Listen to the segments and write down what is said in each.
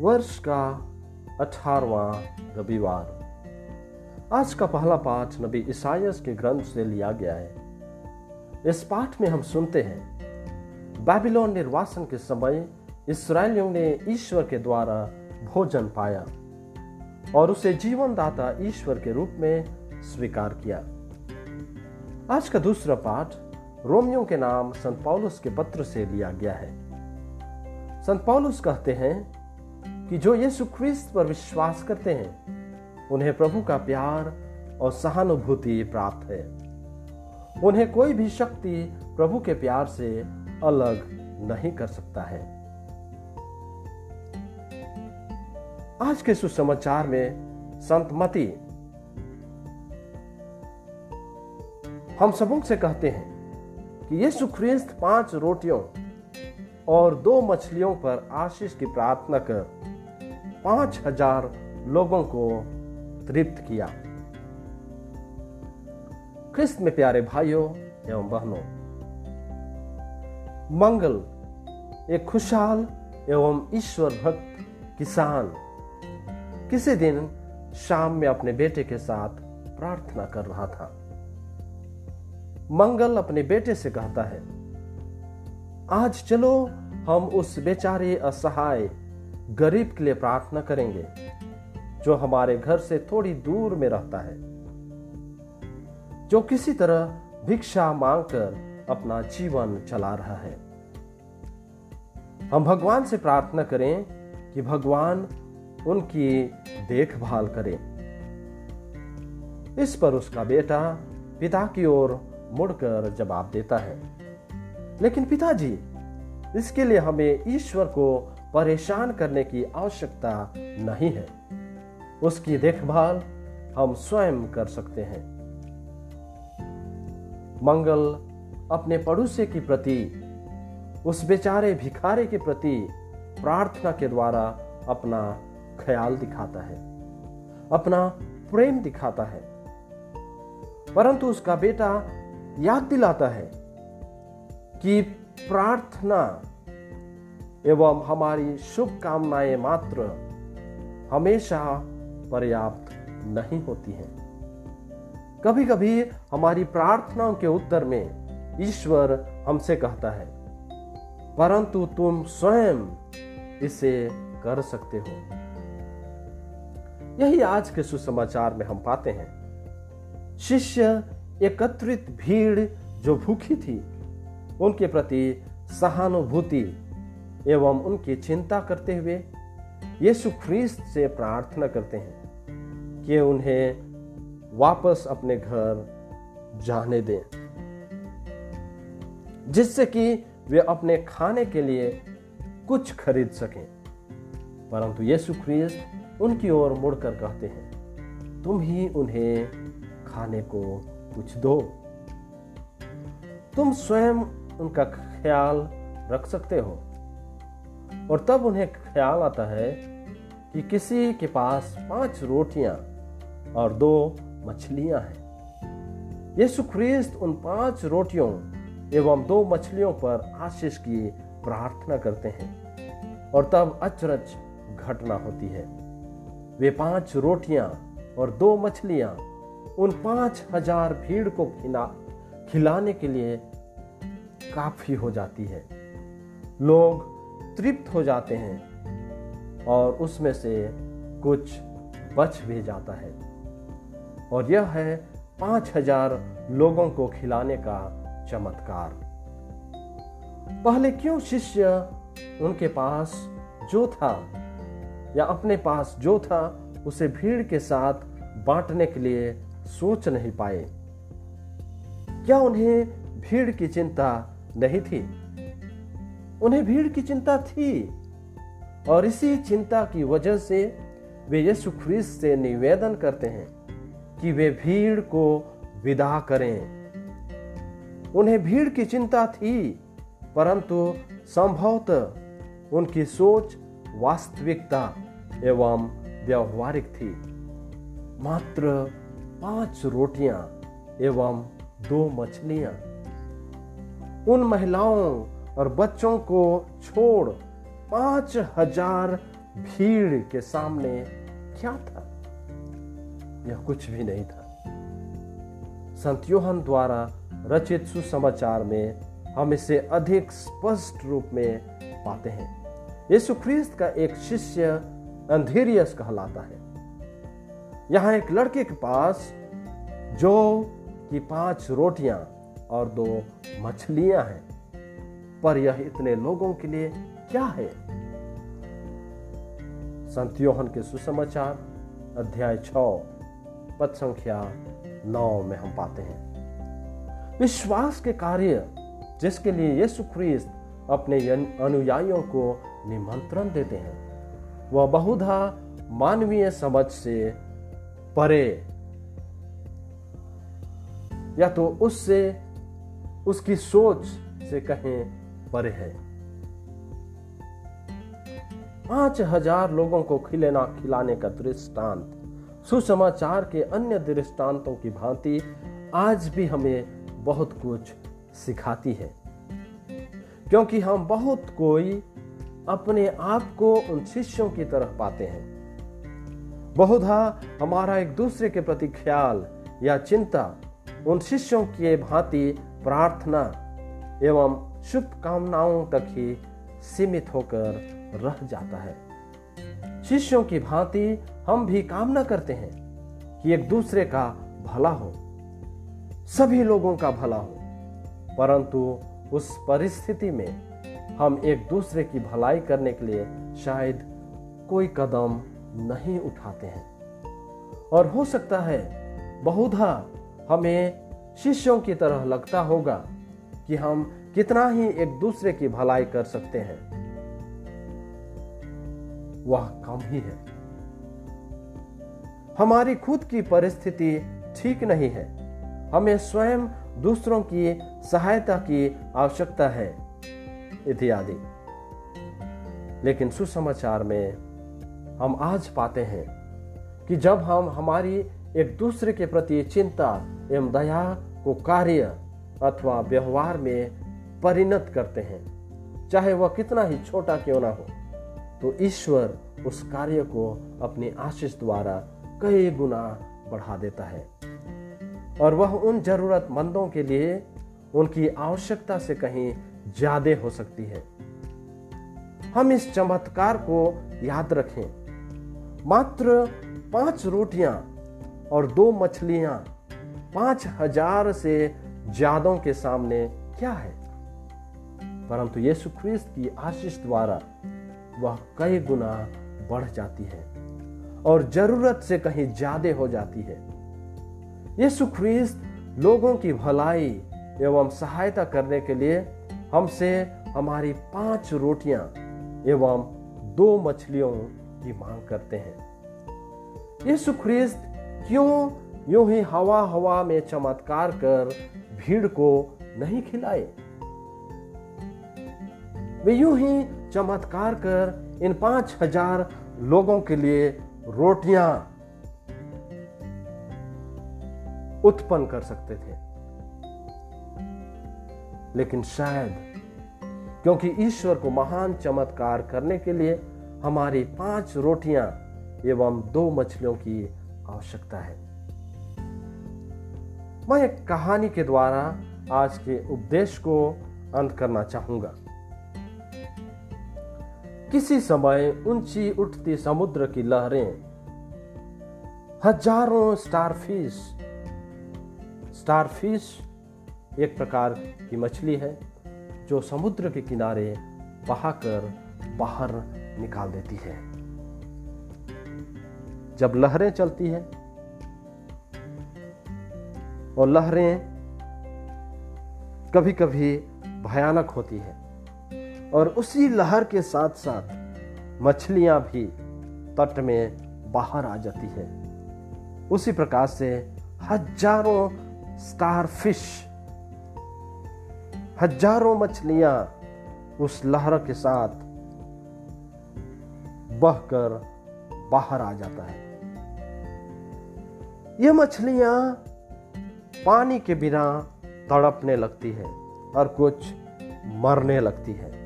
वर्ष का अठारवा रविवार। आज का पहला पाठ नबी ईसाइयस के ग्रंथ से लिया गया है। इस पाठ में हम सुनते हैं, बाबिलोन निर्वासन के समय इसराइलियों ने ईश्वर के द्वारा भोजन पाया और उसे जीवन दाता ईश्वर के रूप में स्वीकार किया। आज का दूसरा पाठ रोमियो के नाम संत पौलुस के पत्र से लिया गया है। संत पौलुस कहते हैं कि जो यीशु ख्रिस्त पर विश्वास करते हैं, उन्हें प्रभु का प्यार और सहानुभूति प्राप्त है। उन्हें कोई भी शक्ति प्रभु के प्यार से अलग नहीं कर सकता है। आज के सुसमाचार में संत मती। हम सबों से कहते हैं कि यीशु ख्रिस्त पाँच रोटियों और दो मछलियों पर आशीष की प्रार्थना कर। पाँच हज़ार लोगों को तृप्त किया। ख्रिस्त में प्यारे भाइयों एवं बहनों, मंगल एक खुशहाल एवं ईश्वर भक्त किसान किसी दिन शाम में अपने बेटे के साथ प्रार्थना कर रहा था। मंगल अपने बेटे से कहता है, आज चलो हम उस बेचारे असहाय गरीब के लिए प्रार्थना करेंगे, जो हमारे घर से थोड़ी दूर में रहता है, जो किसी तरह भिक्षा मांगकर अपना जीवन चला रहा है। हम भगवान से प्रार्थना करें कि भगवान उनकी देखभाल करें। इस पर उसका बेटा पिता की ओर मुड़कर जवाब देता है। लेकिन पिताजी, इसके लिए हमें ईश्वर को परेशान करने की आवश्यकता नहीं है। उसकी देखभाल हम स्वयं कर सकते हैं। मंगल अपने पड़ोसी के प्रति, उस बेचारे भिखारे के प्रति प्रार्थना के द्वारा अपना ख्याल दिखाता है, अपना प्रेम दिखाता है। परंतु उसका बेटा याद दिलाता है कि प्रार्थना एवं हमारी शुभकामनाएँ मात्र हमेशा पर्याप्त नहीं होती हैं। कभी कभी हमारी प्रार्थनाओं के उत्तर में ईश्वर हमसे कहता है, परंतु तुम स्वयं इसे कर सकते हो। यही आज के सुसमाचार में हम पाते हैं। शिष्य एकत्रित भीड़ जो भूखी थी, उनके प्रति सहानुभूति एवं उनकी चिंता करते हुए यीशु ख्रीस्त से प्रार्थना करते हैं कि उन्हें वापस अपने घर जाने दें, जिससे कि वे अपने खाने के लिए कुछ खरीद सकें। परंतु यीशु ख्रीस्त उनकी ओर मुड़कर कहते हैं, तुम ही उन्हें खाने को कुछ दो। तुम स्वयं उनका ख्याल रख सकते हो। और तब उन्हें ख्याल आता है कि किसी के पास पाँच रोटियाँ और दो मछलियाँ हैं। यीशु ख्रीस्त उन पाँच रोटियों एवं दो मछलियों पर आशीष की प्रार्थना करते हैं और तब अचरज घटना होती है। वे पाँच रोटियाँ और दो मछलियाँ उन पाँच हज़ार भीड़ को खिला, खिलाने के लिए काफ़ी हो जाती है। लोग तृप्त हो जाते हैं और उसमें से कुछ बच भी जाता है। और यह है पाँच हज़ार लोगों को खिलाने का चमत्कार। पहले क्यों शिष्य उनके पास जो था या अपने पास जो था, उसे भीड़ के साथ बांटने के लिए सोच नहीं पाए। क्या उन्हें भीड़ की चिंता नहीं थी? उन्हें भीड़ की चिंता थी। और इसी चिंता की वजह से वे यीशु ख्रिस्त से निवेदन करते हैं कि वे भीड़ को विदा करें। उन्हें भीड़ की चिंता थी, परंतु संभवतः उनकी सोच वास्तविकता एवं व्यवहारिक थी। मात्र पाँच रोटियाँ एवं दो मछलियाँ। उन महिलाओं और बच्चों को छोड़ पाँच हज़ार भीड़ के सामने क्या था? यह कुछ भी नहीं था। संत योहन द्वारा रचित सुसमाचार में हम इसे अधिक स्पष्ट रूप में पाते हैं। यीशु ख्रिस्त का एक शिष्य अंधेरियस कहलाता है। यहाँ एक लड़के के पास जो कि पाँच रोटियाँ और दो मछलियाँ हैं। पर यह इतने लोगों के लिए क्या है? संत योहन के सुसमाचार, अध्याय छ पद संख्या नौ में हम पाते हैं। विश्वास के कार्य जिसके लिए यीशु ख्रीस्त अपने अनुयायियों को निमंत्रण देते हैं, वह बहुधा मानवीय समझ से परे। या तो उससे, उसकी सोच से कहें परे है। पाँच हज़ार लोगों को खिलेना खिलाने का दृष्टांत, सुसमाचार के अन्य दृष्टांतों की भांति आज भी हमें बहुत कुछ सिखाती है। क्योंकि हम बहुत कोई अपने आप को उन शिष्यों की तरह पाते हैं। बहुधा हमारा एक दूसरे के प्रति ख्याल या चिंता, उन शिष्यों की भांति प्रार्थना एवं शुभकामनाओं तक ही सीमित होकर रह जाता है। शिष्यों की भांति हम भी कामना करते हैं कि एक दूसरे का भला हो। सभी लोगों का भला हो। परंतु उस परिस्थिति में हम एक दूसरे की भलाई करने के लिए शायद कोई कदम नहीं उठाते हैं। और हो सकता है बहुधा हमें शिष्यों की तरह लगता होगा कि हम कितना ही एक दूसरे की भलाई कर सकते हैं, वह कम ही है। हमारी खुद की परिस्थिति ठीक नहीं है। हमें स्वयं दूसरों की सहायता की आवश्यकता है, इत्यादि। लेकिन सुसमाचार में हम आज पाते हैं कि जब हम हमारी एक दूसरे के प्रति चिंता एवं दया को कार्य अथवा व्यवहार में परिणत करते हैं। चाहे वह कितना ही छोटा क्यों ना हो तो ईश्वर उस कार्य को अपनी आशीष द्वारा कई गुना बढ़ा देता है। और वह उन जरूरतमंदों के लिए उनकी आवश्यकता से कहीं ज़्यादा हो सकती है। हम इस चमत्कार को याद रखें। मात्र पाँच रोटियाँ और दो मछलियाँ पाँच हज़ार से ज्यादों के सामने क्या है? परंतु यीशु ख्रिस्त की आशीष द्वारा वह कई गुना बढ़ जाती है और ज़रूरत से कहीं ज़्यादा हो जाती है। यीशु ख्रिस्त लोगों की भलाई एवं सहायता करने के लिए हमसे हमारी पाँच रोटियाँ एवं दो मछलियों की मांग करते हैं। यीशु ख्रिस्त क्यों यूँ ही हवा हवा में चमत्कार कर भीड़ को नहीं खिलाए? वे यूँ ही चमत्कार कर इन पाँच हज़ार लोगों के लिए रोटियाँ उत्पन्न कर सकते थे। लेकिन शायद क्योंकि ईश्वर को महान चमत्कार करने के लिए हमारी पाँच रोटियाँ एवं दो मछलियों की आवश्यकता है। मैं एक कहानी के द्वारा आज के उपदेश को अंत करना चाहूँगा। किसी समय ऊँची उठती समुद्र की लहरें, हज़ारों स्टारफिश स्टारफिश एक प्रकार की मछली है, जो समुद्र के किनारे बहाकर बाहर निकाल देती है। जब लहरें चलती है और लहरें कभी कभी भयानक होती है और उसी लहर के साथ साथ मछलियाँ भी तट में बाहर आ जाती है। उसी प्रकार से हज़ारों स्टारफिश हज़ारों मछलियाँ उस लहर के साथ बहकर बाहर आ जाता है। यह मछलियाँ पानी के बिना तड़पने लगती है और कुछ मरने लगती है।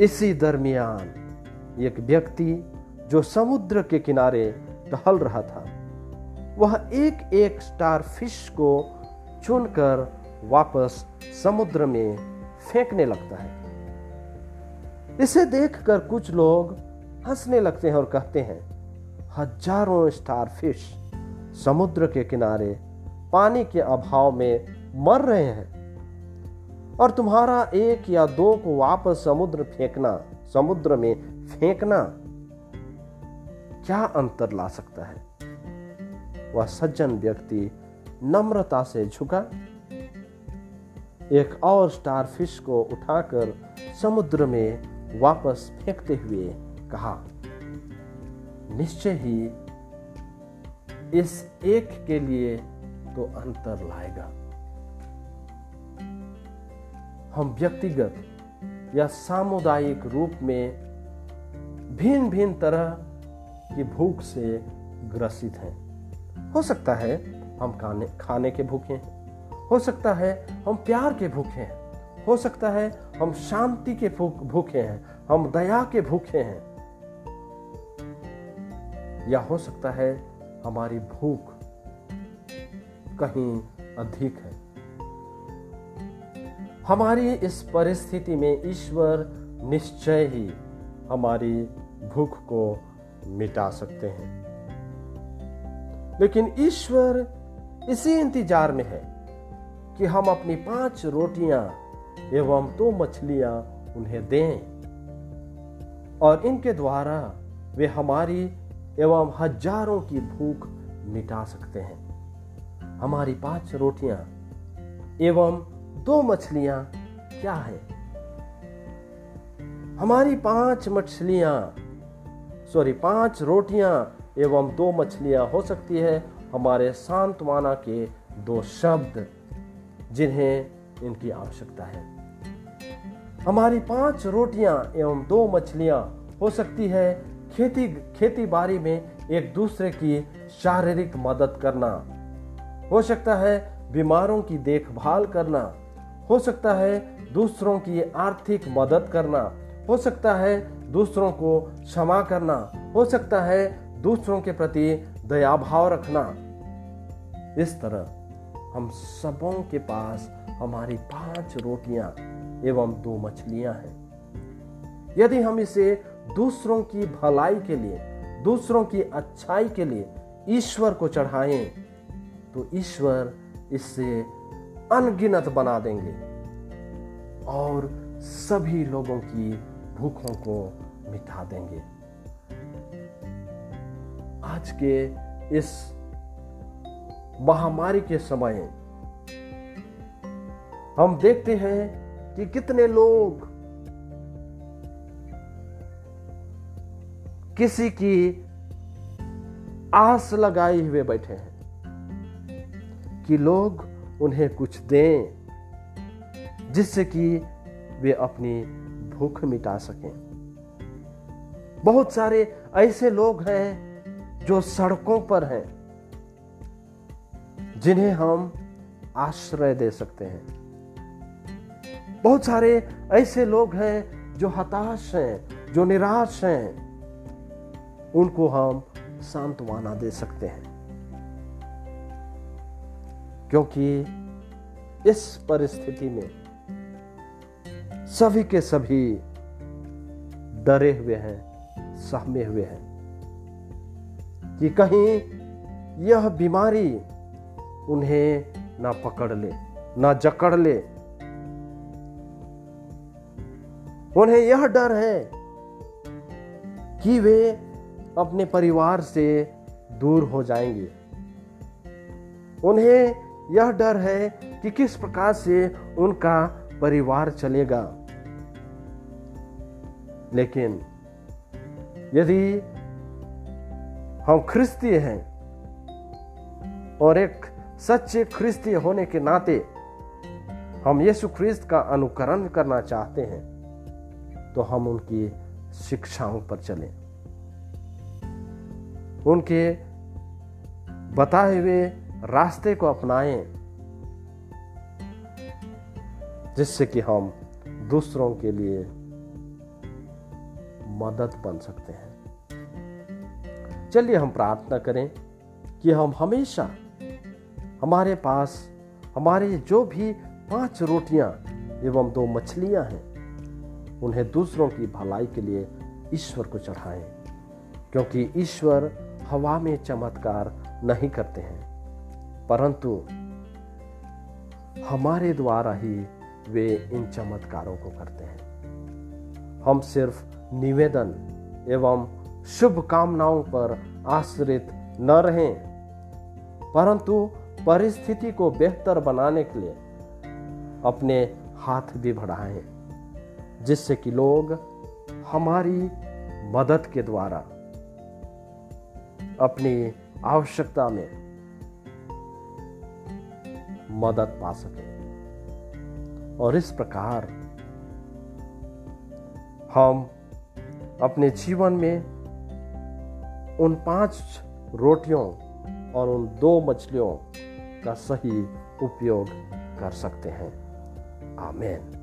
इसी दरमियान एक व्यक्ति जो समुद्र के किनारे टहल रहा था, वह एक एक स्टार फ़िश को चुनकर वापस समुद्र में फेंकने लगता है। इसे देखकर कुछ लोग हंसने लगते हैं और कहते हैं, हज़ारों स्टार फ़िश समुद्र के किनारे पानी के अभाव में मर रहे हैं। और तुम्हारा एक या दो को वापस समुद्र फेंकना, समुद्र में फेंकना क्या अंतर ला सकता है? वह सज्जन व्यक्ति नम्रता से झुका। एक और स्टार फ़िश को उठाकर समुद्र में वापस फेंकते हुए कहा, निश्चय ही इस एक के लिए तो अंतर लाएगा। हम व्यक्तिगत या सामुदायिक रूप में भिन्न भिन्न तरह की भूख से ग्रसित हैं। हो सकता है हम खाने खाने के भूखे हैं। हो सकता है हम प्यार के भूखे हैं। हो सकता है हम शांति के भूखे हैं। हम दया के भूखे हैं। या हो सकता है हमारी भूख कहीं अधिक है। हमारी इस परिस्थिति में ईश्वर निश्चय ही हमारी भूख को मिटा सकते हैं। लेकिन ईश्वर इसी इंतज़ार में है कि हम अपनी पाँच रोटियाँ एवं दो मछलियाँ उन्हें दें और इनके द्वारा वे हमारी एवं हज़ारों की भूख मिटा सकते हैं। हमारी पाँच रोटियाँ एवं दो मछलियाँ क्या है? हमारी पाँच मछलियाँ सॉरी पाँच रोटियाँ एवं दो मछलियाँ हो सकती है हमारे सांत्वना के दो शब्द, जिन्हें इनकी आवश्यकता है। हमारी पाँच रोटियाँ एवं दो मछलियाँ हो सकती है खेती खेती बाड़ी में एक दूसरे की शारीरिक मदद करना। हो सकता है बीमारों की देखभाल करना। हो सकता है दूसरों की आर्थिक मदद करना, हो सकता है दूसरों को क्षमा करना, हो सकता है दूसरों के प्रति दया भाव रखना। इस तरह हम सबों के पास हमारी पाँच रोटियाँ एवं दो मछलियाँ हैं। यदि हम इसे दूसरों की भलाई के लिए, दूसरों की अच्छाई के लिए ईश्वर को चढ़ाएँ तो ईश्वर इससे अनगिनत बना देंगे और सभी लोगों की भूखों को मिटा देंगे। आज के इस महामारी के समय हम देखते हैं कि कितने लोग किसी की आस लगाए हुए बैठे हैं कि लोग उन्हें कुछ दें, जिससे कि वे अपनी भूख मिटा सकें। बहुत सारे ऐसे लोग हैं जो सड़कों पर हैं, जिन्हें हम आश्रय दे सकते हैं। बहुत सारे ऐसे लोग हैं जो हताश हैं, जो निराश हैं। उनको हम सांत्वना दे सकते हैं। क्योंकि इस परिस्थिति में सभी के सभी डरे हुए हैं, सहमे हुए हैं कि कहीं यह बीमारी उन्हें ना पकड़ ले, ना जकड़ ले। उन्हें यह डर है कि वे अपने परिवार से दूर हो जाएँगे। उन्हें यह डर है कि किस प्रकार से उनका परिवार चलेगा। लेकिन यदि हम ख्रिस्तीय हैं और एक सच्चे ख्रिस्तीय होने के नाते हम यीशु ख्रिस्त का अनुकरण करना चाहते हैं तो हम उनकी शिक्षाओं पर चलें। उनके बताए हुए रास्ते को अपनाएँ, जिससे कि हम दूसरों के लिए मदद बन सकते हैं। चलिए हम प्रार्थना करें कि हम हमेशा हमारे पास, हमारे जो भी पाँच रोटियाँ एवं दो मछलियाँ हैं, उन्हें दूसरों की भलाई के लिए ईश्वर को चढ़ाएँ, क्योंकि ईश्वर हवा में चमत्कार नहीं करते हैं। परंतु हमारे द्वारा ही वे इन चमत्कारों को करते हैं। हम सिर्फ़ निवेदन एवं शुभकामनाओं पर आश्रित न रहें, परंतु परिस्थिति को बेहतर बनाने के लिए अपने हाथ भी बढ़ाएँ, जिससे कि लोग हमारी मदद के द्वारा अपनी आवश्यकता में मदद पा सके। और इस प्रकार हम अपने जीवन में उन पाँच रोटियों और उन दो मछलियों का सही उपयोग कर सकते हैं। आमेन।